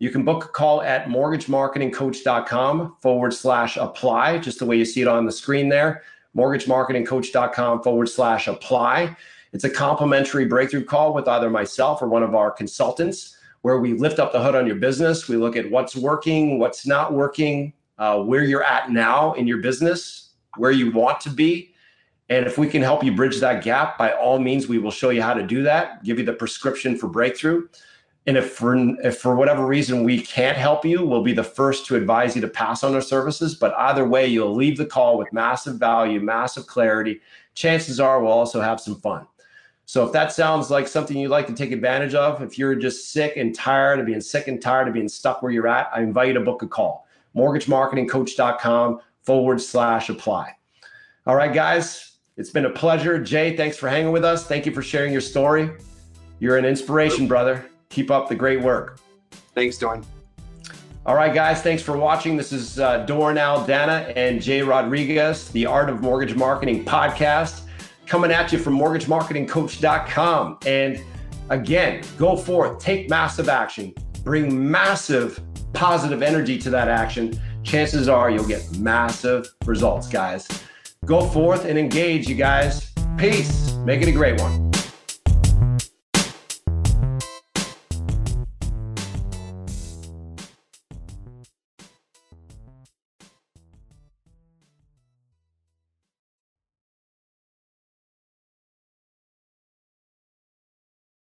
you can book a call at mortgagemarketingcoach.com forward slash apply, just the way you see it on the screen there. Mortgagemarketingcoach.com forward slash apply. It's a complimentary breakthrough call with either myself or one of our consultants where we lift up the hood on your business. We look at what's working, what's not working, uh, where you're at now in your business, where you want to be. And if we can help you bridge that gap, by all means, we will show you how to do that, give you the prescription for breakthrough. And if for if for whatever reason we can't help you, we'll be the first to advise you to pass on our services. But either way, you'll leave the call with massive value, massive clarity. Chances are we'll also have some fun. So if that sounds like something you'd like to take advantage of, if you're just sick and tired of being sick and tired of being stuck where you're at, I invite you to book a call. Mortgagemarketingcoach.com forward slash apply. All right, guys, it's been a pleasure. Jay, thanks for hanging with us. Thank you for sharing your story. You're an inspiration, brother. Keep up the great work. Thanks, Doran. All right, guys, thanks for watching. This is uh, Doran Aldana and Jay Rodriguez, the Art of Mortgage Marketing podcast, coming at you from mortgagemarketingcoach.com. And again, go forth, take massive action, bring massive positive energy to that action. Chances are you'll get massive results, guys. Go forth and engage, you guys. Peace. Make it a great one.